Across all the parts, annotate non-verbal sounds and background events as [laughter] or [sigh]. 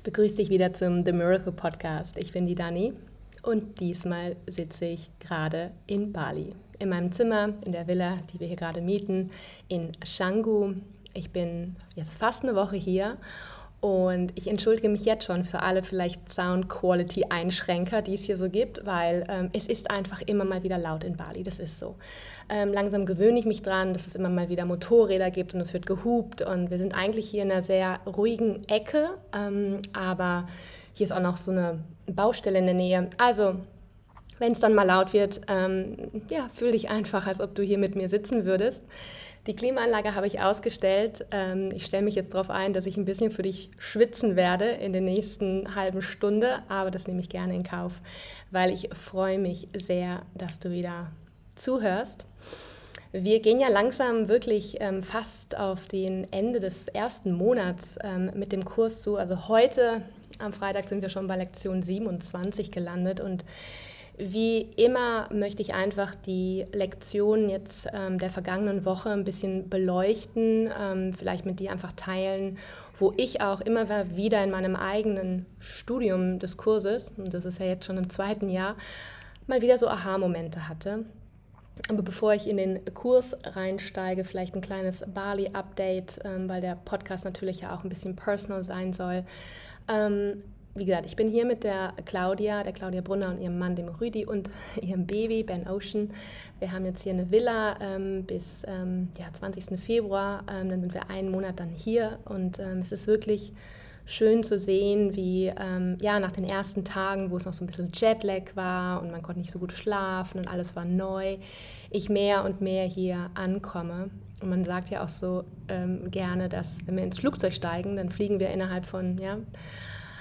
Ich begrüße dich wieder zum The Miracle Podcast. Ich bin die Dani und diesmal sitze ich gerade in Bali, in meinem Zimmer, in der Villa, die wir hier gerade mieten, in Canggu. Ich bin jetzt fast eine Woche hier und ich entschuldige mich jetzt schon für alle vielleicht Sound Quality Einschränker, die es hier so gibt, weil ähm, es ist einfach immer mal wieder laut in Bali. Das ist so. Ähm, langsam gewöhne ich mich dran, dass es immer mal wieder Motorräder gibt und es wird gehupt und wir sind eigentlich hier in einer sehr ruhigen Ecke, ähm, aber hier ist auch noch so eine Baustelle in der Nähe. Also wenn es dann mal laut wird, ähm, ja, fühle dich einfach, als ob du hier mit mir sitzen würdest. Die Klimaanlage habe ich ausgestellt. Ähm, ich stelle mich jetzt darauf ein, dass ich ein bisschen für dich schwitzen werde in der nächsten halben Stunde, aber das nehme ich gerne in Kauf, weil ich freue mich sehr, dass du wieder zuhörst. Wir gehen ja langsam wirklich ähm, fast auf den Ende des ersten Monats ähm, mit dem Kurs zu. Also heute am Freitag sind wir schon bei Lektion 27 gelandet und wie immer möchte ich einfach die Lektionen jetzt ähm, der vergangenen Woche ein bisschen beleuchten, ähm, vielleicht mit dir einfach teilen, wo ich auch immer wieder in meinem eigenen Studium des Kurses, und das ist ja jetzt schon im zweiten Jahr, mal wieder so Aha-Momente hatte. Aber bevor ich in den Kurs reinsteige, vielleicht ein kleines Bali-Update, ähm, weil der Podcast natürlich ja auch ein bisschen personal sein soll. Wie gesagt, ich bin hier mit der Claudia, der Claudia Brunner und ihrem Mann, dem Rüdi und [laughs] ihrem Baby, Ben Ocean. Wir haben jetzt hier eine Villa ähm, bis ähm, ja, 20. Februar. Ähm, dann sind wir einen Monat dann hier und ähm, es ist wirklich schön zu sehen, wie ähm, ja, nach den ersten Tagen, wo es noch so ein bisschen Jetlag war und man konnte nicht so gut schlafen und alles war neu, ich mehr und mehr hier ankomme. Und man sagt ja auch so ähm, gerne, dass wenn wir ins Flugzeug steigen, dann fliegen wir innerhalb von ja,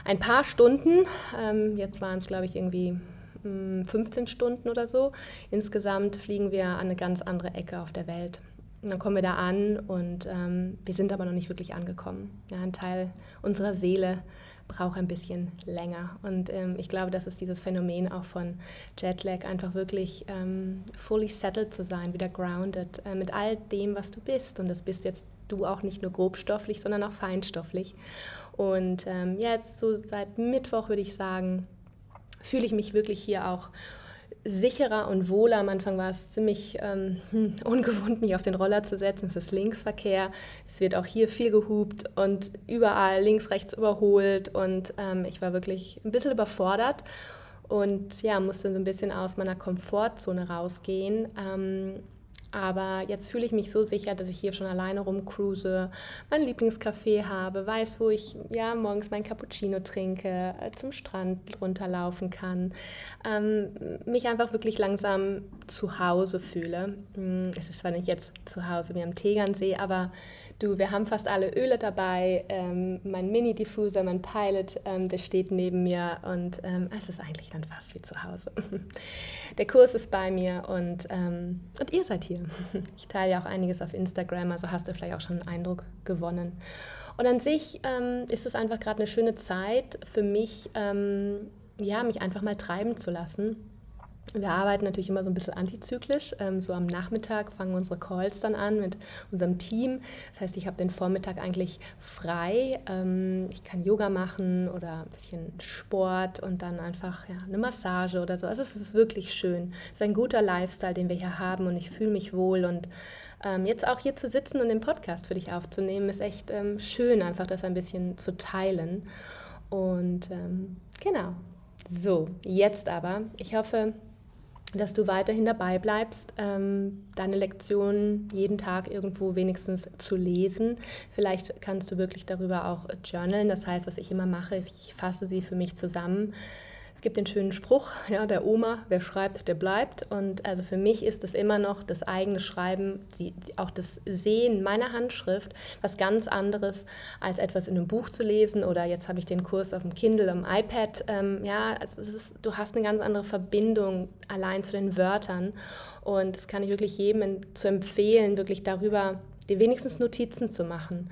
ein paar Stunden, ähm, jetzt waren es glaube ich irgendwie 15 hm, Stunden oder so, insgesamt fliegen wir an eine ganz andere Ecke auf der Welt. Und dann kommen wir da an und ähm, wir sind aber noch nicht wirklich angekommen. Ja, ein Teil unserer Seele braucht ein bisschen länger. Und ähm, ich glaube, das ist dieses Phänomen auch von Jetlag, einfach wirklich ähm, fully settled zu sein, wieder grounded äh, mit all dem, was du bist. Und das bist jetzt du auch nicht nur grobstofflich, sondern auch feinstofflich. Und ähm, ja, jetzt so seit Mittwoch würde ich sagen, fühle ich mich wirklich hier auch sicherer und wohler. Am Anfang war es ziemlich ähm, hm, [laughs] ungewohnt, mich auf den Roller zu setzen. Es ist Linksverkehr. Es wird auch hier viel gehupt und überall links, rechts überholt. Und ähm, ich war wirklich ein bisschen überfordert und ja, musste so ein bisschen aus meiner Komfortzone rausgehen. Ähm, aber jetzt fühle ich mich so sicher, dass ich hier schon alleine rumcruise, mein Lieblingscafé habe, weiß, wo ich ja morgens mein Cappuccino trinke, äh, zum Strand runterlaufen kann, ähm, mich einfach wirklich langsam zu Hause fühle. Hm, es ist zwar nicht jetzt zu Hause wie am Tegernsee, aber Du, wir haben fast alle Öle dabei. Ähm, mein Mini-Diffuser, mein Pilot, ähm, der steht neben mir und ähm, es ist eigentlich dann fast wie zu Hause. [laughs] der Kurs ist bei mir und, ähm, und ihr seid hier. [laughs] Ich teile ja auch einiges auf Instagram, also hast du vielleicht auch schon einen Eindruck gewonnen. Und an sich ähm, ist es einfach gerade eine schöne Zeit für mich, ähm, ja, mich einfach mal treiben zu lassen wir arbeiten natürlich immer so ein bisschen antizyklisch. Ähm, so am Nachmittag fangen unsere Calls dann an mit unserem Team. Das heißt, ich habe den Vormittag eigentlich frei. Ähm, ich kann Yoga machen oder ein bisschen Sport und dann einfach ja, eine Massage oder so. Also es ist wirklich schön. Es ist ein guter Lifestyle, den wir hier haben und ich fühle mich wohl. Und ähm, jetzt auch hier zu sitzen und den Podcast für dich aufzunehmen, ist echt schön, einfach das ein bisschen zu teilen. Und genau. So, jetzt aber. Ich hoffe, dass du weiterhin dabei bleibst, ähm, deine Lektionen jeden Tag irgendwo wenigstens zu lesen. Vielleicht kannst du wirklich darüber auch journalen. Das heißt, was ich immer mache, ist, ich fasse sie für mich zusammen es gibt den schönen Spruch, [laughs] ja, der Oma, wer schreibt, der bleibt. Und also für mich ist es immer noch das eigene Schreiben, die, auch das Sehen meiner Handschrift, was ganz anderes, als etwas in einem Buch zu lesen. Oder jetzt habe ich den Kurs auf dem Kindle, am iPad. Ähm, ja, also ist, du hast eine ganz andere Verbindung allein zu den Wörtern. Und das kann ich wirklich jedem zu empfehlen, wirklich darüber dir wenigstens Notizen zu machen.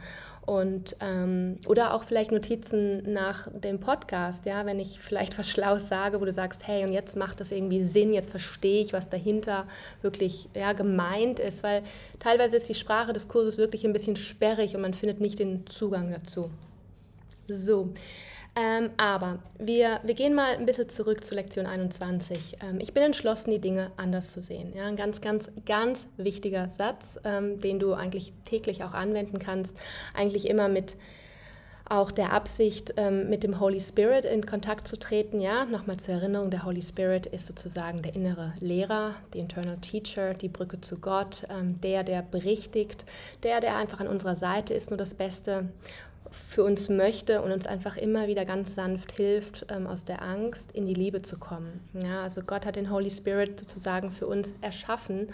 Und, ähm, oder auch vielleicht Notizen nach dem Podcast, ja, wenn ich vielleicht [laughs] was Schlaues sage, wo du sagst, hey, und jetzt macht das irgendwie Sinn, jetzt verstehe ich, was dahinter wirklich ja, gemeint ist, weil teilweise ist die Sprache des Kurses wirklich ein bisschen sperrig und man findet nicht den Zugang dazu. So, Ähm, aber wir, wir gehen mal ein bisschen zurück zu Lektion 21. Ähm, ich bin entschlossen, die Dinge anders zu sehen. Ja, ein ganz, ganz, ganz wichtiger Satz, ähm, den du eigentlich täglich auch anwenden kannst. Eigentlich immer mit auch der Absicht, ähm, mit dem Holy Spirit in Kontakt zu treten. Ja, nochmal zur Erinnerung, der Holy Spirit ist sozusagen der innere Lehrer, die Internal Teacher, die Brücke zu Gott, ähm, der, der berichtigt, der, der einfach an unserer Seite ist, nur das Beste für uns möchte und uns einfach immer wieder ganz sanft hilft, ähm, aus der Angst in die Liebe zu kommen. Ja, also Gott hat den Holy Spirit sozusagen für uns erschaffen.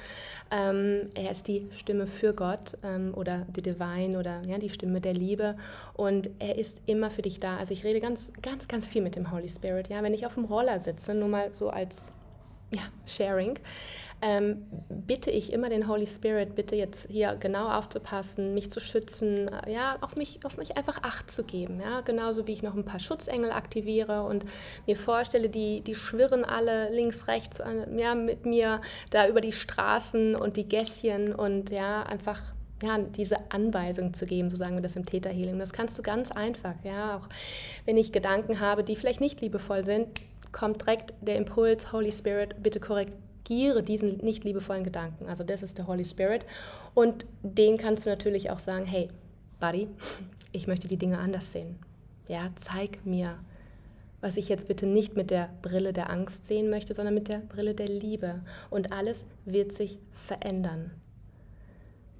Ähm, er ist die Stimme für Gott ähm, oder die Divine oder ja, die Stimme der Liebe und er ist immer für dich da. Also ich rede ganz, ganz, ganz viel mit dem Holy Spirit. Ja, wenn ich auf dem Roller sitze, nur mal so als ja, Sharing, ähm, bitte ich immer den Holy Spirit, bitte jetzt hier genau aufzupassen, mich zu schützen, ja, auf mich, auf mich einfach Acht zu geben, ja, genauso wie ich noch ein paar Schutzengel aktiviere und mir vorstelle, die, die schwirren alle links, rechts, äh, ja, mit mir da über die Straßen und die Gässchen und ja, einfach ja, diese Anweisung zu geben, so sagen wir das im Täterhealing. Das kannst du ganz einfach, ja, auch wenn ich Gedanken habe, die vielleicht nicht liebevoll sind, kommt direkt der Impuls, Holy Spirit, bitte korrigiere diesen nicht liebevollen Gedanken. Also das ist der Holy Spirit. Und den kannst du natürlich auch sagen, hey, Buddy, [laughs] ich möchte die Dinge anders sehen. Ja, zeig mir, was ich jetzt bitte nicht mit der Brille der Angst sehen möchte, sondern mit der Brille der Liebe. Und alles wird sich verändern.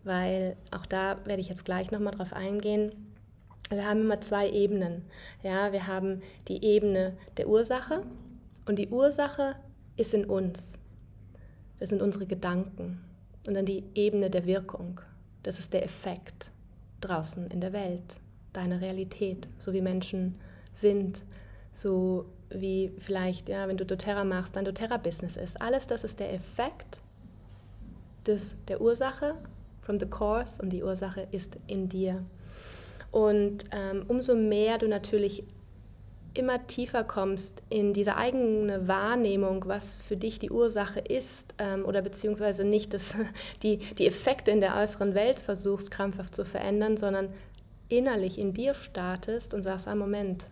Weil auch da werde ich jetzt gleich nochmal drauf eingehen. Wir haben immer zwei Ebenen. Ja, wir haben die Ebene der Ursache und die Ursache ist in uns. Das sind unsere Gedanken. Und dann die Ebene der Wirkung. Das ist der Effekt draußen in der Welt, deine Realität, so wie Menschen sind, so wie vielleicht, ja, wenn du doTERRA machst, dein doTERRA-Business ist. Alles das ist der Effekt des, der Ursache, from the course, und die Ursache ist in dir. Und ähm, umso mehr du natürlich immer tiefer kommst in diese eigene Wahrnehmung, was für dich die Ursache ist ähm, oder beziehungsweise nicht das, [laughs] die, die Effekte in der äußeren Welt versuchst krampfhaft zu verändern, sondern innerlich in dir startest und sagst, ah Moment,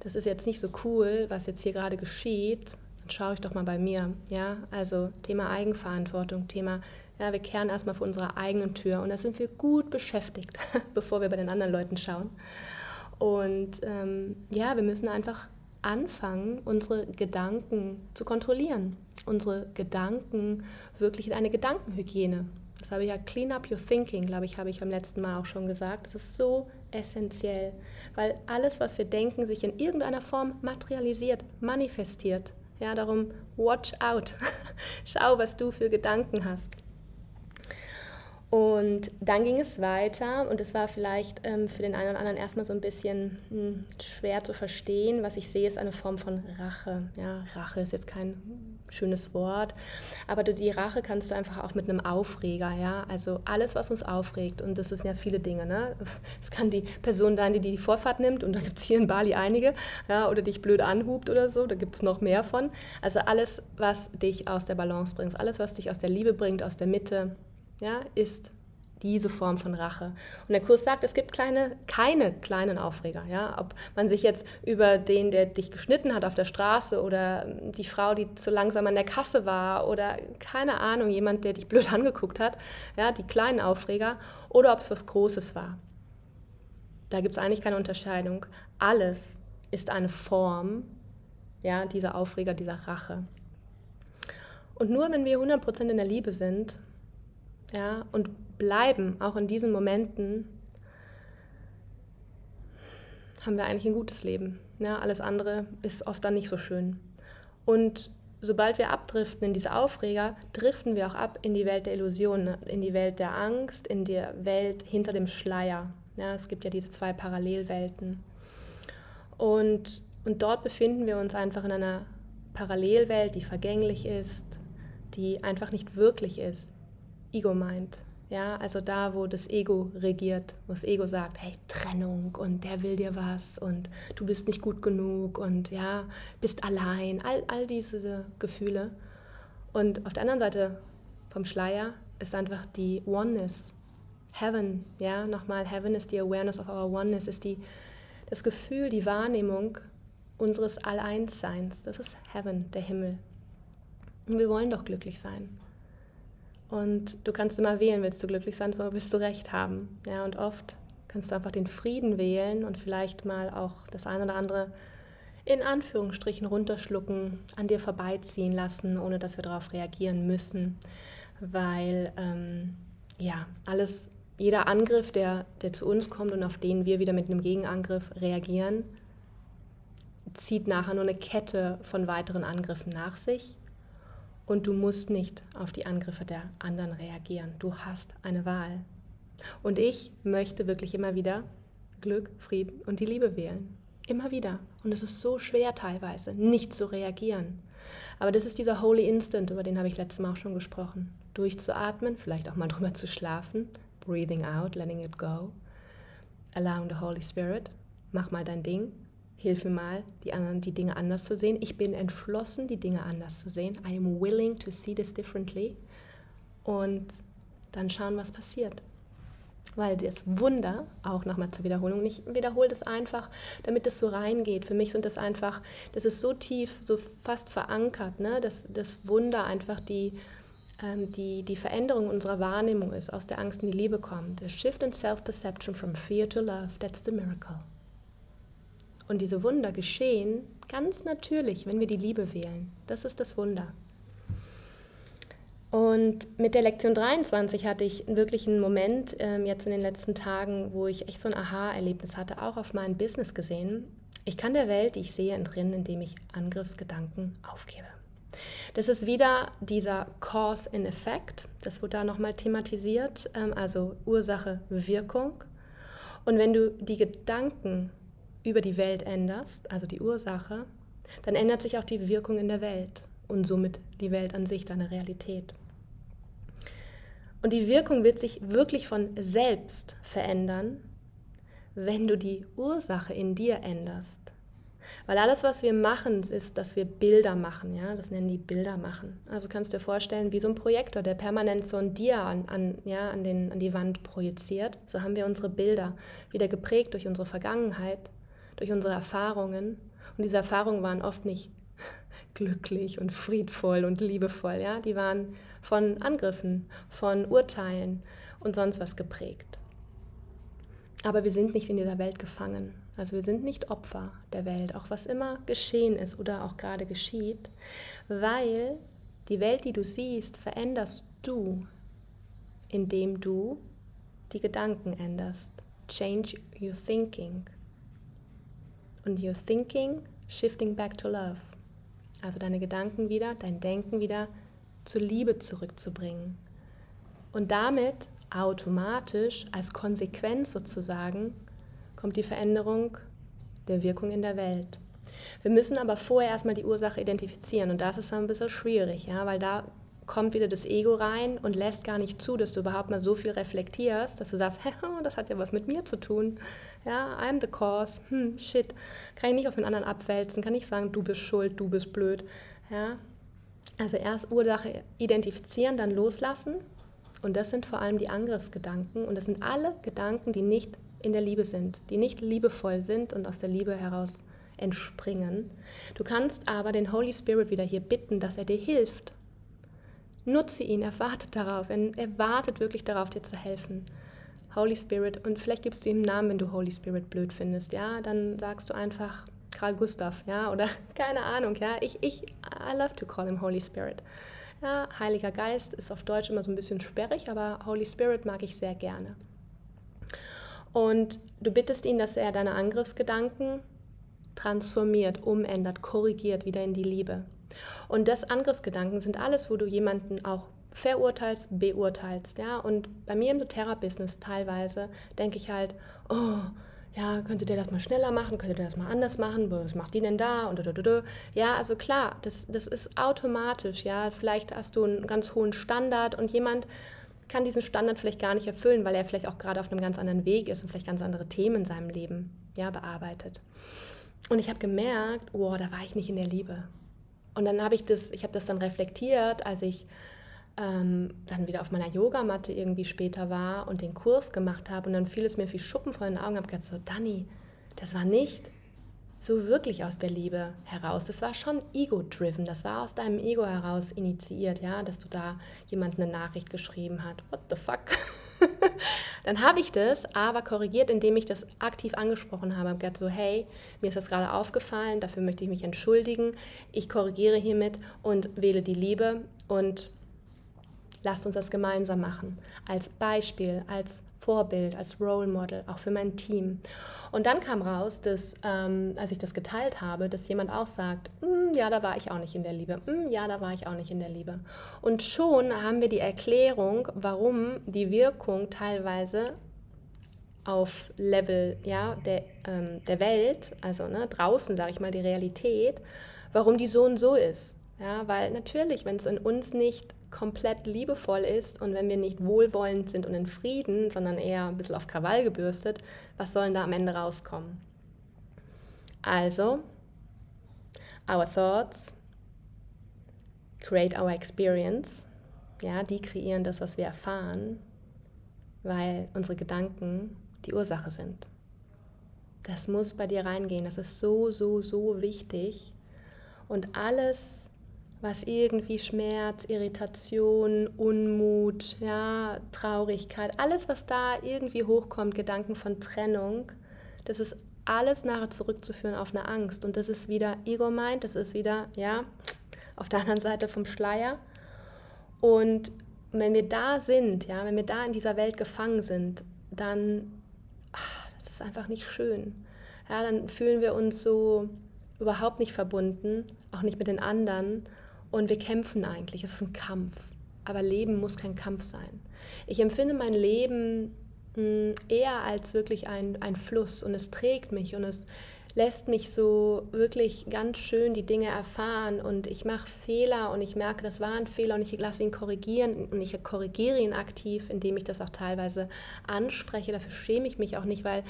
das ist jetzt nicht so cool, was jetzt hier gerade geschieht, dann schaue ich doch mal bei mir. Ja, also Thema Eigenverantwortung, Thema, ja, wir kehren erstmal vor unserer eigenen Tür und da sind wir gut beschäftigt, [laughs] bevor wir bei den anderen Leuten schauen. Und ähm, ja, wir müssen einfach anfangen, unsere Gedanken zu kontrollieren. Unsere Gedanken wirklich in eine Gedankenhygiene. Das habe ich ja Clean Up Your Thinking, glaube ich, habe ich beim letzten Mal auch schon gesagt. Das ist so essentiell, weil alles, was wir denken, sich in irgendeiner Form materialisiert, manifestiert. Ja, darum watch out. [laughs] Schau, was du für Gedanken hast. Und dann ging es weiter und es war vielleicht ähm, für den einen oder anderen erstmal so ein bisschen hm, schwer zu verstehen. Was ich sehe, ist eine Form von Rache. Ja, Rache ist jetzt kein schönes Wort, aber die Rache kannst du einfach auch mit einem Aufreger, ja, also alles, was uns aufregt und das sind ja viele Dinge, ne? [laughs] Es kann die Person sein, die die Vorfahrt nimmt und da gibt es hier in Bali einige, ja, oder dich blöd anhubt oder so, da gibt es noch mehr von. Also alles, was dich aus der Balance bringt, alles, was dich aus der Liebe bringt, aus der Mitte, ja, ist diese Form von Rache. Und der Kurs sagt, es gibt kleine, keine kleinen Aufreger. Ja? Ob man sich jetzt über den, der dich geschnitten hat auf der Straße oder die Frau, die zu langsam an der Kasse war oder keine Ahnung, jemand, der dich blöd angeguckt hat, ja, die kleinen Aufreger oder ob es was Großes war. Da gibt es eigentlich keine Unterscheidung. Alles ist eine Form ja, dieser Aufreger, dieser Rache. Und nur wenn wir 100% in der Liebe sind, ja, und bleiben, auch in diesen Momenten, haben wir eigentlich ein gutes Leben. Ja, alles andere ist oft dann nicht so schön. Und sobald wir abdriften in diese Aufreger, driften wir auch ab in die Welt der Illusionen, in die Welt der Angst, in die Welt hinter dem Schleier. Ja, es gibt ja diese zwei Parallelwelten. Und, und dort befinden wir uns einfach in einer Parallelwelt, die vergänglich ist, die einfach nicht wirklich ist, Ego-Mind. Ja, also da, wo das Ego regiert, wo das Ego sagt, hey, Trennung und der will dir was und du bist nicht gut genug und ja, bist allein, all, all diese Gefühle. Und auf der anderen Seite vom Schleier ist einfach die Oneness, Heaven, ja, nochmal, Heaven ist die Awareness of our Oneness, ist die, das Gefühl, die Wahrnehmung unseres Alleinsseins. Das ist Heaven, der Himmel. Und wir wollen doch glücklich sein. Und du kannst immer wählen, willst du glücklich sein oder willst du Recht haben. Ja, und oft kannst du einfach den Frieden wählen und vielleicht mal auch das eine oder andere in Anführungsstrichen runterschlucken, an dir vorbeiziehen lassen, ohne dass wir darauf reagieren müssen. Weil ähm, ja, alles, jeder Angriff, der, der zu uns kommt und auf den wir wieder mit einem Gegenangriff reagieren, zieht nachher nur eine Kette von weiteren Angriffen nach sich. Und du musst nicht auf die Angriffe der anderen reagieren. Du hast eine Wahl. Und ich möchte wirklich immer wieder Glück, Frieden und die Liebe wählen. Immer wieder. Und es ist so schwer teilweise, nicht zu reagieren. Aber das ist dieser Holy Instant, über den habe ich letztes Mal auch schon gesprochen. Durchzuatmen, vielleicht auch mal drüber zu schlafen. Breathing out, letting it go. Allowing the Holy Spirit. Mach mal dein Ding. Hilf mir mal, die, anderen, die Dinge anders zu sehen. Ich bin entschlossen, die Dinge anders zu sehen. I am willing to see this differently. Und dann schauen, was passiert weil das Wunder, auch nochmal zur Wiederholung, nicht wiederholt es einfach, damit es so reingeht. Für mich sind das einfach, das ist so tief, so fast verankert, ne? dass das Wunder einfach die, ähm, die, die Veränderung unserer Wahrnehmung ist, aus der Angst in die Liebe kommt. The shift in self-perception from fear to love, that's the miracle. Und diese Wunder geschehen ganz natürlich, wenn wir die Liebe wählen. Das ist das Wunder. Und mit der Lektion 23 hatte ich wirklich einen Moment ähm, jetzt in den letzten Tagen, wo ich echt so ein Aha-Erlebnis hatte, auch auf mein Business gesehen. Ich kann der Welt, die ich sehe, entrinnen, indem ich Angriffsgedanken aufgebe. Das ist wieder dieser Cause in Effect, das wurde da nochmal thematisiert, ähm, also Ursache, Wirkung. Und wenn du die Gedanken über die Welt änderst, also die Ursache, dann ändert sich auch die Wirkung in der Welt und somit die Welt an sich, deine Realität. Und die Wirkung wird sich wirklich von selbst verändern, wenn du die Ursache in dir änderst. Weil alles, was wir machen, ist, dass wir Bilder machen. Ja? Das nennen die Bilder machen. Also kannst du dir vorstellen, wie so ein Projektor, der permanent so ein Dia an, an, ja, an, den, an die Wand projiziert. So haben wir unsere Bilder wieder geprägt durch unsere Vergangenheit, durch unsere Erfahrungen. Und diese Erfahrungen waren oft nicht [laughs] glücklich und friedvoll und liebevoll. Ja? Die waren von Angriffen, von Urteilen und sonst was geprägt. Aber wir sind nicht in dieser Welt gefangen. Also wir sind nicht Opfer der Welt, auch was immer geschehen ist oder auch gerade geschieht, weil die Welt, die du siehst, veränderst du, indem du die Gedanken änderst. Change your thinking. Und your thinking shifting back to love. Also deine Gedanken wieder, dein Denken wieder zur Liebe zurückzubringen. Und damit automatisch als Konsequenz sozusagen kommt die Veränderung der Wirkung in der Welt. Wir müssen aber vorher erstmal die Ursache identifizieren und das ist dann ein bisschen schwierig, ja, weil da kommt wieder das Ego rein und lässt gar nicht zu, dass du überhaupt mal so viel reflektierst, dass du sagst, [laughs] hey, das hat ja was mit mir zu tun. Ja, I'm the cause. Hm, shit. Kann ich nicht auf den anderen abwälzen, kann ich sagen, du bist schuld, du bist blöd. Ja, also erst Ursache identifizieren, dann loslassen. Und das sind vor allem die Angriffsgedanken. Und das sind alle Gedanken, die nicht in der Liebe sind, die nicht liebevoll sind und aus der Liebe heraus entspringen. Du kannst aber den Holy Spirit wieder hier bitten, dass er dir hilft. Nutze ihn, er wartet darauf, er wartet wirklich darauf, dir zu helfen. Holy Spirit, und vielleicht gibst du ihm einen Namen, wenn du Holy Spirit blöd findest, ja, dann sagst du einfach, Karl Gustav, ja, oder [laughs] keine Ahnung, ja. Ich, ich, I love to call him Holy Spirit. Ja, Heiliger Geist ist auf Deutsch immer so ein bisschen sperrig, aber Holy Spirit mag ich sehr gerne. Und du bittest ihn, dass er deine Angriffsgedanken transformiert, umändert, korrigiert, wieder in die Liebe. Und das Angriffsgedanken sind alles, wo du jemanden auch verurteilst, beurteilst. Ja? Und bei mir im doTERRA-Business teilweise denke ich halt, oh, ja, könntet ihr das mal schneller machen, könntet ihr das mal anders machen, was macht die denn da und ja, also klar, das, das ist automatisch, ja, vielleicht hast du einen ganz hohen Standard und jemand kann diesen Standard vielleicht gar nicht erfüllen, weil er vielleicht auch gerade auf einem ganz anderen Weg ist und vielleicht ganz andere Themen in seinem Leben, ja, bearbeitet. Und ich habe gemerkt, oh, da war ich nicht in der Liebe. Und dann habe ich das, ich habe das dann reflektiert, als ich ähm, dann wieder auf meiner Yogamatte irgendwie später war und den Kurs gemacht habe. Und dann fiel es mir wie Schuppen vor den Augen, habe gesagt so, Dani, das war nicht so wirklich aus der Liebe heraus. Das war schon ego-driven, das war aus deinem Ego heraus initiiert, ja, dass du da jemand eine Nachricht geschrieben hat. What the fuck? [laughs] Dann habe ich das aber korrigiert, indem ich das aktiv angesprochen habe. Ich habe gesagt so, hey, mir ist das gerade aufgefallen, dafür möchte ich mich entschuldigen. Ich korrigiere hiermit und wähle die Liebe und lasst uns das gemeinsam machen. Als Beispiel, als Vorbild, als Role Model, auch für mein Team. Und dann kam raus, dass, ähm, als ich das geteilt habe, dass jemand auch sagt, mm, ja, da war ich auch nicht in der Liebe, mm, ja, da war ich auch nicht in der Liebe. Und schon haben wir die Erklärung, warum die Wirkung teilweise auf Level ja, der, ähm, der Welt, also ne, draußen, sage ich mal, die Realität, warum die so und so ist. Ja, weil natürlich, wenn es in uns nicht komplett liebevoll ist und wenn wir nicht wohlwollend sind und in Frieden, sondern eher ein bisschen auf Krawall gebürstet, was sollen da am Ende rauskommen? Also, our thoughts create our experience. Ja, die kreieren das, was wir erfahren, weil unsere Gedanken die Ursache sind. Das muss bei dir reingehen. Das ist so, so, so wichtig. Und alles, was irgendwie Schmerz, Irritation, Unmut, ja, Traurigkeit, alles, was da irgendwie hochkommt, Gedanken von Trennung, das ist alles nachher zurückzuführen auf eine Angst. Und das ist wieder Ego-Mind, das ist wieder, ja, auf der anderen Seite vom Schleier. Und wenn wir da sind, ja, wenn wir da in dieser Welt gefangen sind, dann, ach, das ist einfach nicht schön. Ja, dann fühlen wir uns so überhaupt nicht verbunden, auch nicht mit den anderen und wir kämpfen eigentlich. Es ist ein Kampf. Aber Leben muss kein Kampf sein. Ich empfinde mein Leben hm, eher als wirklich ein, ein Fluss und es trägt mich und es lässt mich so wirklich ganz schön die Dinge erfahren und ich mache Fehler und ich merke, das war ein Fehler und ich lasse ihn korrigieren und ich korrigiere ihn aktiv, indem ich das auch teilweise anspreche. Dafür schäme ich mich auch nicht, weil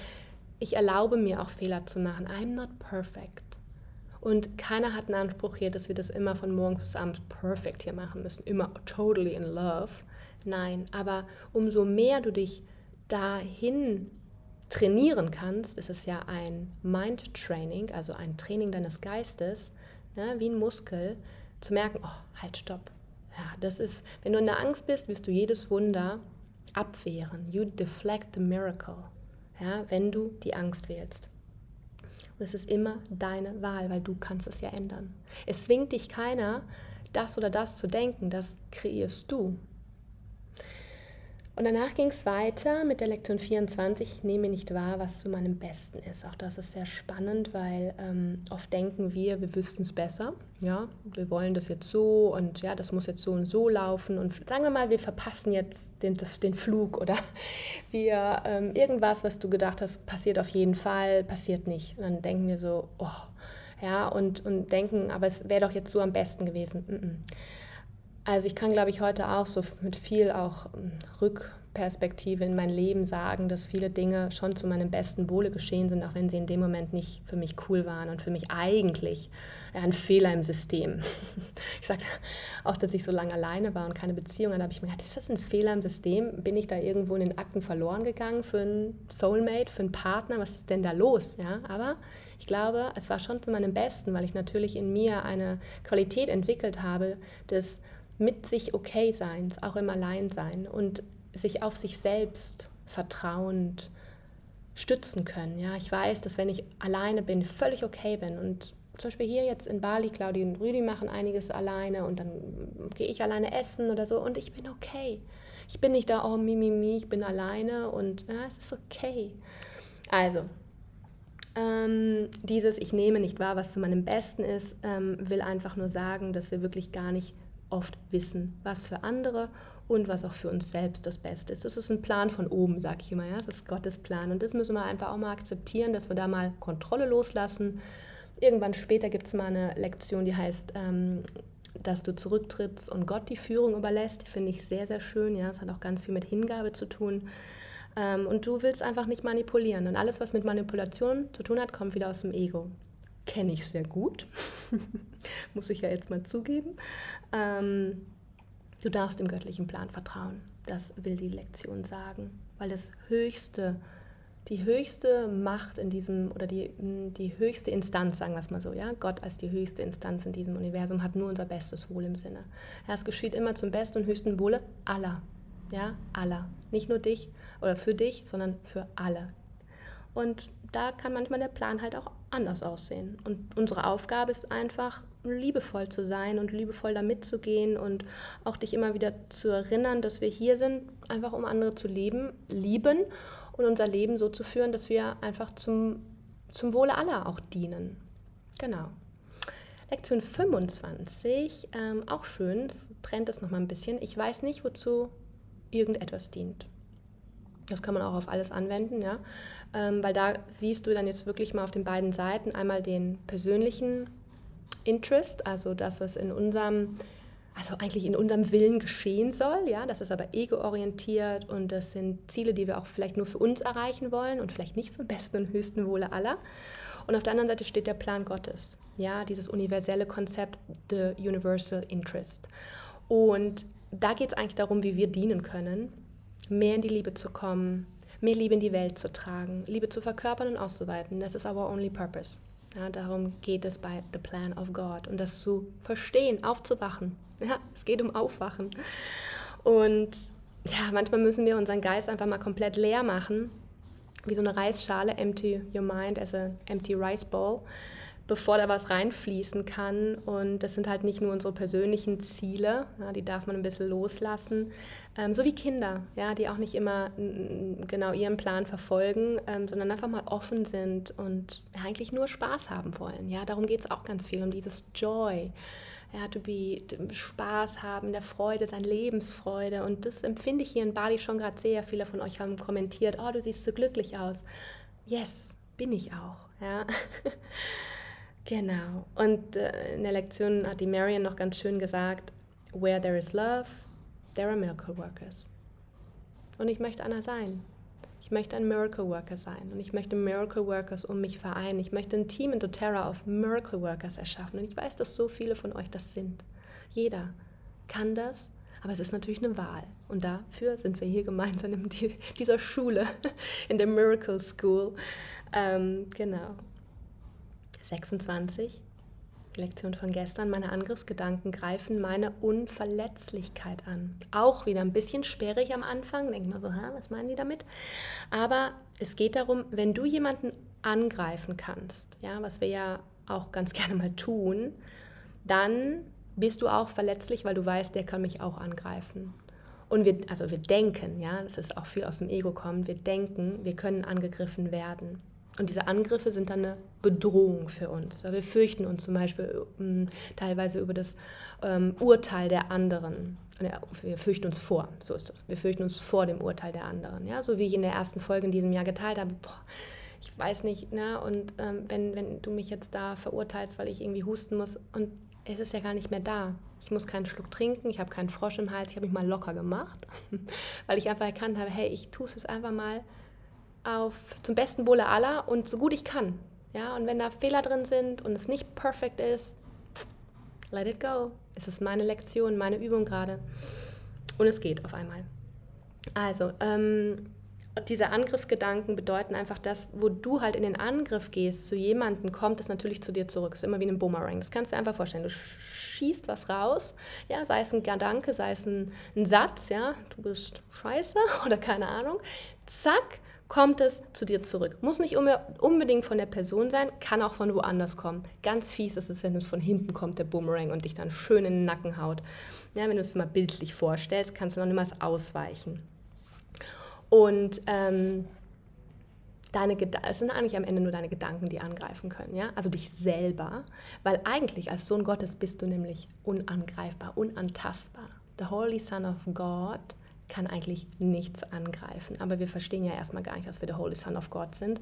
ich erlaube mir auch Fehler zu machen. I'm not perfect. Und keiner hat einen Anspruch hier, dass wir das immer von morgens bis abends perfekt hier machen müssen, immer totally in love. Nein, aber umso mehr du dich dahin trainieren kannst, ist es ja ein Mind Training, also ein Training deines Geistes, ne, wie ein Muskel, zu merken, oh, halt, stopp. Ja, das ist, wenn du in der Angst bist, wirst du jedes Wunder abwehren. You deflect the miracle, ja, wenn du die Angst wählst. Und es ist immer deine Wahl, weil du kannst es ja ändern. Es zwingt dich keiner, das oder das zu denken, das kreierst du. Und danach ging es weiter mit der Lektion 24, ich nehme nicht wahr, was zu meinem Besten ist. Auch das ist sehr spannend, weil ähm, oft denken wir, wir wüssten es besser. Ja, wir wollen das jetzt so und ja, das muss jetzt so und so laufen. Und sagen wir mal, wir verpassen jetzt den, das, den Flug oder wir ähm, irgendwas, was du gedacht hast, passiert auf jeden Fall, passiert nicht. Und dann denken wir so, oh, ja, und, und denken, aber es wäre doch jetzt so am besten gewesen. Mm -mm. Also ich kann, glaube ich, heute auch so mit viel auch ähm, Rückperspektive in mein Leben sagen, dass viele Dinge schon zu meinem besten Wohle geschehen sind, auch wenn sie in dem Moment nicht für mich cool waren und für mich eigentlich ein Fehler im System. [laughs] Ich sage auch, dass ich so lange alleine war und keine Beziehung hatte, habe ich mir gedacht, ist das ein Fehler im System? Bin ich da irgendwo in den Akten verloren gegangen für einen Soulmate, für einen Partner? Was ist denn da los? Ja, aber ich glaube, es war schon zu meinem Besten, weil ich natürlich in mir eine Qualität entwickelt habe, des mit sich okay sein, auch im Alleinsein und sich auf sich selbst vertrauend stützen können. Ja, ich weiß, dass wenn ich alleine bin, völlig okay bin und zum Beispiel hier jetzt in Bali, Claudia und Rüdi machen einiges alleine und dann gehe ich alleine essen oder so und ich bin okay. Ich bin nicht da, oh, mi, mi, mi, ich bin alleine und ja, es ist okay. Also, ähm, dieses Ich nehme nicht wahr, was zu meinem Besten ist, ähm, will einfach nur sagen, dass wir wirklich gar nicht oft wissen, was für andere und was auch für uns selbst das Beste ist. Das ist ein Plan von oben, sage ich immer. Ja? Das ist Gottes Plan. Und das müssen wir einfach auch mal akzeptieren, dass wir da mal Kontrolle loslassen. Irgendwann später gibt es mal eine Lektion, die heißt, ähm, dass du zurücktrittst und Gott die Führung überlässt. Finde ich sehr, sehr schön. Ja, das hat auch ganz viel mit Hingabe zu tun. Ähm, und du willst einfach nicht manipulieren. Und alles, was mit Manipulation zu tun hat, kommt wieder aus dem Ego kenne ich sehr gut, [laughs] muss ich ja jetzt mal zugeben. Ähm, du darfst dem göttlichen Plan vertrauen. Das will die Lektion sagen, weil das höchste die höchste Macht in diesem, oder die, die höchste Instanz, sagen wir es mal so, ja, Gott als die höchste Instanz in diesem Universum hat nur unser bestes Wohl im Sinne. Es geschieht immer zum besten und höchsten Wohle aller, ja, aller. Nicht nur dich oder für dich, sondern für alle. Und da kann manchmal der Plan halt auch anders aussehen. Und unsere Aufgabe ist einfach, liebevoll zu sein und liebevoll da mitzugehen und auch dich immer wieder zu erinnern, dass wir hier sind, einfach um andere zu leben, lieben und unser Leben so zu führen, dass wir einfach zum, zum Wohle aller auch dienen. Genau. Lektion 25, ähm, auch schön, es trennt es nochmal ein bisschen. Ich weiß nicht, wozu irgendetwas dient. Das kann man auch auf alles anwenden, ja. Ähm, weil da siehst du dann jetzt wirklich mal auf den beiden Seiten einmal den persönlichen Interest, also das, was in unserem also eigentlich in unserem Willen geschehen soll. Ja? Das ist aber ego-orientiert und das sind Ziele, die wir auch vielleicht nur für uns erreichen wollen und vielleicht nicht zum besten und höchsten Wohle aller. Und auf der anderen Seite steht der Plan Gottes, ja, dieses universelle Konzept, the universal interest. Und da geht es eigentlich darum, wie wir dienen können, mehr in die Liebe zu kommen, mehr Liebe in die Welt zu tragen, Liebe zu verkörpern und auszuweiten. Das ist our only purpose. Ja, darum geht es bei The Plan of God und das zu verstehen, aufzuwachen, ja, es geht um Aufwachen. Und ja, manchmal müssen wir unseren Geist einfach mal komplett leer machen, wie so eine Reisschale, empty your mind as a empty rice bowl, bevor da was reinfließen kann. Und das sind halt nicht nur unsere persönlichen Ziele, ja, die darf man ein bisschen loslassen, ähm, so wie Kinder, ja, die auch nicht immer genau ihren Plan verfolgen, ähm, sondern einfach mal offen sind und eigentlich nur Spaß haben wollen. Ja, darum geht es auch ganz viel, um dieses Joy ja, to be, Spaß haben, der Freude, sein Lebensfreude. Und das empfinde ich hier in Bali schon gerade sehr. Viele von euch haben kommentiert, oh, du siehst so glücklich aus. Yes, bin ich auch. Ja. [laughs] genau. Und äh, in der Lektion hat die Marion noch ganz schön gesagt, where there is love, there are miracle workers. Und ich möchte einer sein. Ich möchte ein Miracle Worker sein und ich möchte Miracle Workers um mich vereinen. Ich möchte ein Team in doTERRA auf Miracle Workers erschaffen. Und ich weiß, dass so viele von euch das sind. Jeder kann das, aber es ist natürlich eine Wahl. Und dafür sind wir hier gemeinsam in dieser Schule, [laughs] in der Miracle School. Ähm, genau. 26. Lektion von gestern, meine Angriffsgedanken greifen meine Unverletzlichkeit an. Auch wieder ein bisschen sperrig am Anfang, denk mal so, was meinen die damit? Aber es geht darum, wenn du jemanden angreifen kannst, ja, was wir ja auch ganz [laughs] gerne mal tun, dann bist du auch verletzlich, weil du weißt, der kann mich auch angreifen. Und wir, also wir denken, ja, das ist auch viel aus dem Ego kommt, wir denken, wir können angegriffen werden. Und diese Angriffe sind dann eine Bedrohung für uns. Wir fürchten uns zum Beispiel ähm, teilweise über das ähm, Urteil der anderen. Wir fürchten uns vor, so ist das. Wir fürchten uns vor dem Urteil der anderen. Ja? So wie ich in der ersten Folge in diesem Jahr geteilt habe, boah, ich weiß nicht, ne? und ähm, wenn, wenn du mich jetzt da verurteilst, weil ich irgendwie husten muss und es ist ja gar nicht mehr da. Ich muss keinen Schluck trinken, ich habe keinen Frosch im Hals, ich habe mich mal locker gemacht, [laughs] weil ich einfach erkannt habe, hey, ich tue es einfach mal auf, zum besten Wohle aller und so gut ich kann. Ja, und wenn da Fehler drin sind und es nicht perfekt ist, let it go. Es ist meine Lektion, meine Übung gerade. Und es geht auf einmal. Also, ähm, diese Angriffsgedanken bedeuten einfach das, wo du halt in den Angriff gehst zu jemandem, kommt es natürlich zu dir zurück. Es ist immer wie ein Boomerang. Das kannst du dir einfach vorstellen. Du schießt was raus, ja, sei es ein Gedanke, sei es ein, ein Satz, ja, du bist scheiße [laughs] oder keine Ahnung. Zack, kommt es zu dir zurück. Muss nicht unbedingt von der Person sein, kann auch von woanders kommen. Ganz fies ist es, wenn es von hinten kommt, der Boomerang, und dich dann schön in den Nacken haut. Ja, wenn du es mal bildlich vorstellst, kannst du noch niemals ausweichen. Und ähm, deine es sind eigentlich am Ende nur deine Gedanken, die angreifen können, ja? Also dich selber, weil eigentlich als Sohn Gottes bist du nämlich unangreifbar, unantastbar. The Holy Son of God kann eigentlich nichts angreifen. Aber wir verstehen ja erstmal gar nicht, dass wir der Holy Son of God sind,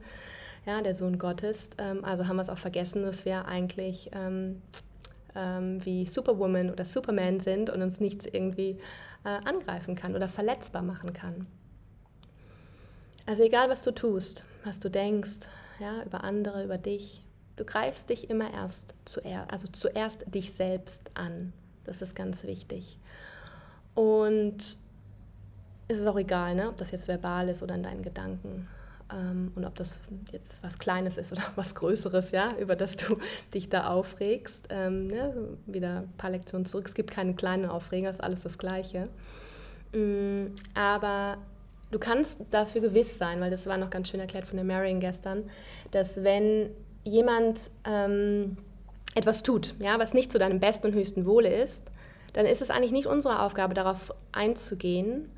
ja, der Sohn Gottes. Ähm, also haben wir es auch vergessen, dass wir eigentlich ähm, ähm, wie Superwoman oder Superman sind und uns nichts irgendwie äh, angreifen kann oder verletzbar machen kann. Also egal, was du tust, was du denkst, ja, über andere, über dich, du greifst dich immer erst zuerst, also zuerst dich selbst an. Das ist ganz wichtig. Und ist es auch egal, ne? ob das jetzt verbal ist oder in deinen Gedanken. ähm, und ob das jetzt was Kleines ist oder [laughs] was Größeres, ja, über das du [laughs] dich da aufregst. Ähm, ja, wieder ein paar Lektionen zurück. Es gibt keine kleinen Aufreger, ist alles das Gleiche. Mm, aber du kannst dafür gewiss sein, weil das war noch ganz schön erklärt von der Marion gestern, dass wenn jemand ähm, etwas tut, ja, was nicht zu deinem besten und höchsten Wohle ist, dann ist es eigentlich nicht unsere Aufgabe, darauf einzugehen,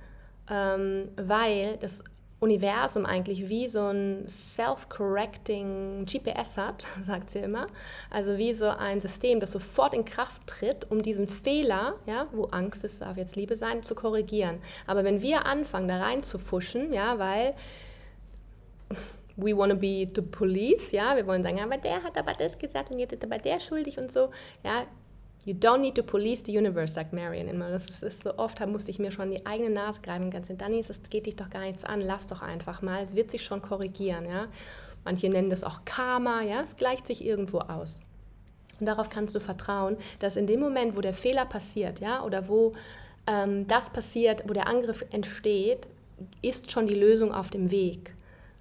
ähm, weil das Universum eigentlich wie so ein self-correcting GPS hat, [laughs] sagt sie immer. Also wie so ein System, das sofort in Kraft tritt, um diesen Fehler, ja, wo Angst ist, darf jetzt Liebe sein, zu korrigieren. Aber wenn wir anfangen, da rein zu fuschen, ja, weil we want be the police, ja, wir wollen sagen, aber der hat aber das gesagt und jetzt ist aber der schuldig und so, ja, You don't need to police the universe, sagt Marion immer. Das ist, ist so oft, musste ich mir schon die eigene Nase greifen und ganz Dani, das geht dich doch gar nichts an, lass doch einfach mal. Es wird sich schon korrigieren, ja. Manche nennen das auch Karma, ja. Es gleicht sich irgendwo aus. Und darauf kannst du vertrauen, dass in dem Moment, wo der Fehler passiert, ja, oder wo ähm, das passiert, wo der Angriff entsteht, ist schon die Lösung auf dem Weg.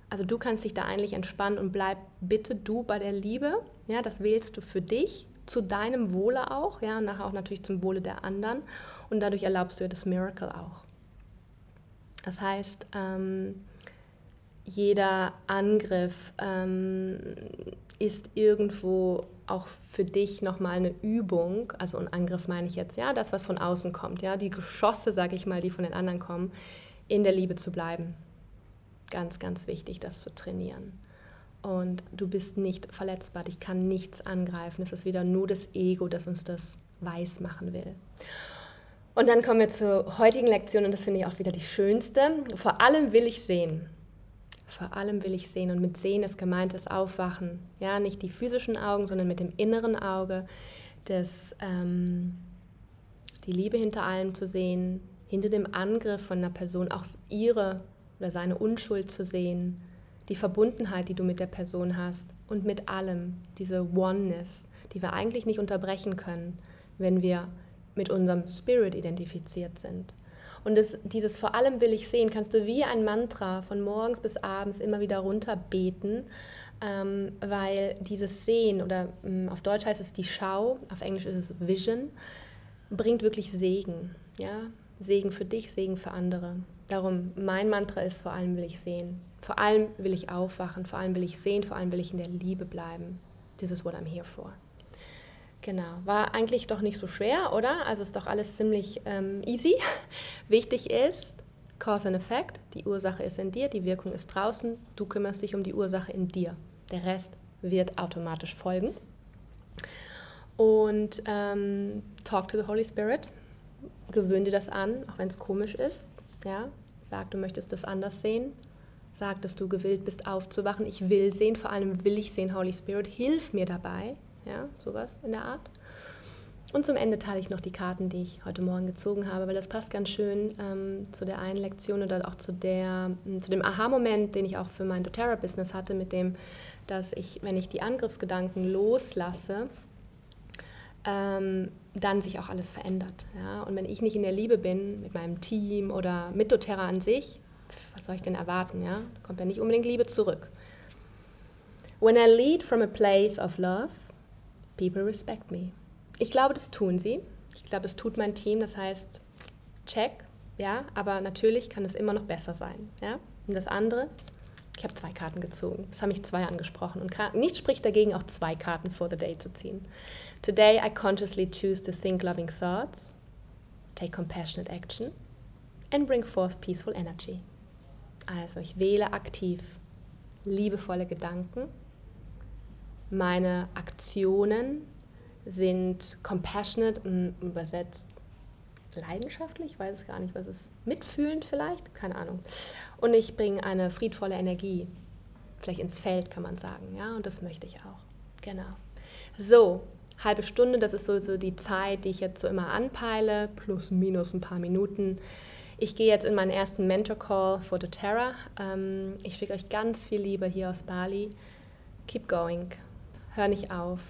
Also du kannst dich da eigentlich entspannen und bleib bitte du bei der Liebe. Ja, das wählst du für dich zu deinem Wohle auch, ja, und nachher auch natürlich zum Wohle der anderen. Und dadurch erlaubst du dir das Miracle auch. Das heißt, ähm, jeder Angriff ähm, ist irgendwo auch für dich nochmal eine Übung, also ein Angriff meine ich jetzt, ja, das, was von außen kommt, ja, die Geschosse, sage ich mal, die von den anderen kommen, in der Liebe zu bleiben. Ganz, ganz wichtig, das zu trainieren und du bist nicht verletzbar, dich kann nichts angreifen. Es ist wieder nur das Ego, das uns das weiß machen will. Und dann kommen wir zur heutigen Lektion und das finde ich auch wieder die schönste. Vor allem will ich sehen. Vor allem will ich sehen und mit sehen ist gemeint das Aufwachen. Ja, nicht die physischen Augen, sondern mit dem inneren Auge, das, ähm, die Liebe hinter allem zu sehen, hinter dem Angriff von einer Person auch ihre oder seine Unschuld zu sehen die Verbundenheit, die du mit der Person hast und mit allem, diese Oneness, die wir eigentlich nicht unterbrechen können, wenn wir mit unserem Spirit identifiziert sind. Und das, dieses vor allem will ich sehen, kannst du wie ein Mantra von morgens bis abends immer wieder runterbeten, ähm, weil dieses Sehen oder ähm, auf Deutsch heißt es die Schau, auf Englisch ist es Vision, bringt wirklich Segen. Ja? Segen für dich, Segen für andere. Darum, mein Mantra ist vor allem will ich sehen. Vor allem will ich aufwachen, vor allem will ich sehen, vor allem will ich in der Liebe bleiben. This is what I'm here for. Genau, war eigentlich doch nicht so schwer, oder? Also ist doch alles ziemlich ähm, easy. [laughs] Wichtig ist, Cause and Effect, die Ursache ist in dir, die Wirkung ist draußen, du kümmerst dich um die Ursache in dir. Der Rest wird automatisch folgen. Und ähm, talk to the Holy Spirit, gewöhn dir das an, auch wenn es komisch ist. Ja? Sag, du möchtest das anders sehen Sag, dass du gewillt bist, aufzuwachen. Ich will sehen, vor allem will ich sehen, Holy Spirit, hilf mir dabei. Ja, sowas in der Art. Und zum Ende teile ich noch die Karten, die ich heute Morgen gezogen habe, weil das passt ganz schön ähm, zu der einen Lektion oder auch zu, der, hm, zu dem Aha-Moment, den ich auch für mein doTERRA-Business hatte, mit dem, dass ich, wenn ich die Angriffsgedanken loslasse, ähm, dann sich auch alles verändert. Ja? Und wenn ich nicht in der Liebe bin mit meinem Team oder mit doTERRA an sich, was soll ich denn erwarten? Ja? Da kommt ja nicht unbedingt Liebe zurück. When I lead from a place of love, people respect me. Ich glaube, das tun sie. Ich glaube, es tut mein Team. Das heißt, check, ja, aber natürlich kann es immer noch besser sein. Ja? Und das andere, ich habe zwei Karten gezogen. Das haben mich zwei angesprochen. Und nichts spricht dagegen, auch zwei Karten for the day zu ziehen. Today I consciously choose to think loving thoughts, take compassionate action, and bring forth peaceful energy. Also ich wähle aktiv liebevolle Gedanken. Meine Aktionen sind compassionate, übersetzt leidenschaftlich, ich weiß gar nicht, was ist, mitfühlend vielleicht, keine Ahnung. Und ich bringe eine friedvolle Energie, vielleicht ins Feld kann man sagen, ja, und das möchte ich auch. Genau. So, halbe Stunde, das ist so, so die Zeit, die ich jetzt so immer anpeile, plus minus ein paar Minuten. Ich gehe jetzt in meinen ersten Mentor-Call for doTERRA. Ähm, ich schicke euch ganz viel Liebe hier aus Bali. Keep going. Hör nicht auf.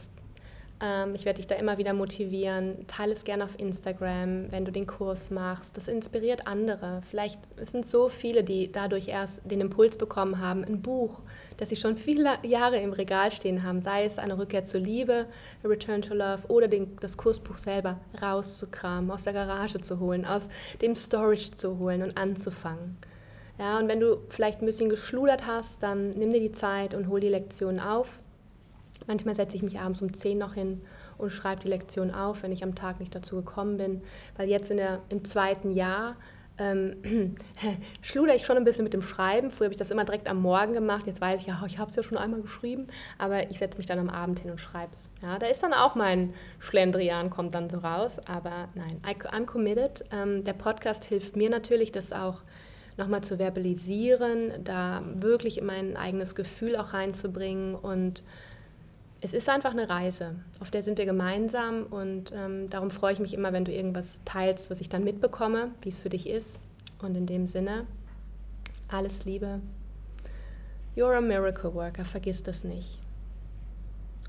Ähm, ich werde dich da immer wieder motivieren. Teile es gerne auf Instagram, wenn du den Kurs machst. Das inspiriert andere. Vielleicht sind so viele, die dadurch erst den Impuls bekommen haben, ein Buch, das sie schon viele Jahre im Regal stehen haben, sei es eine Rückkehr zur Liebe, A Return to Love oder den, das Kursbuch selber rauszukramen, aus der Garage zu holen, aus dem Storage zu holen und anzufangen. Ja, und wenn du vielleicht ein bisschen geschludert hast, dann nimm dir die Zeit und hol die Lektion auf Manchmal setze ich mich abends um 10 noch hin und schreibe die Lektion auf, wenn ich am Tag nicht dazu gekommen bin. Weil jetzt in der, im zweiten Jahr ähm, [clears throat] schluder ich schon ein bisschen mit dem Schreiben. Früher habe ich das immer direkt am Morgen gemacht. Jetzt weiß ich, ja, ich habe es ja schon einmal geschrieben, aber ich setze mich dann am Abend hin und schreibe es. Ja, da ist dann auch mein Schlendrian, kommt dann so raus. Aber nein, I, I'm committed. Ähm, der Podcast hilft mir natürlich, das auch nochmal zu verbalisieren, da wirklich mein eigenes Gefühl auch reinzubringen und es ist einfach eine Reise, auf der sind wir gemeinsam und ähm, darum freue ich mich immer, wenn du irgendwas teilst, was ich dann mitbekomme, wie es für dich ist. Und in dem Sinne, alles Liebe. You're a miracle worker, vergiss das nicht.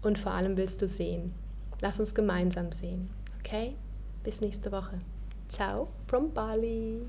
Und vor allem willst du sehen. Lass uns gemeinsam sehen. Okay? Bis nächste Woche. Ciao from Bali.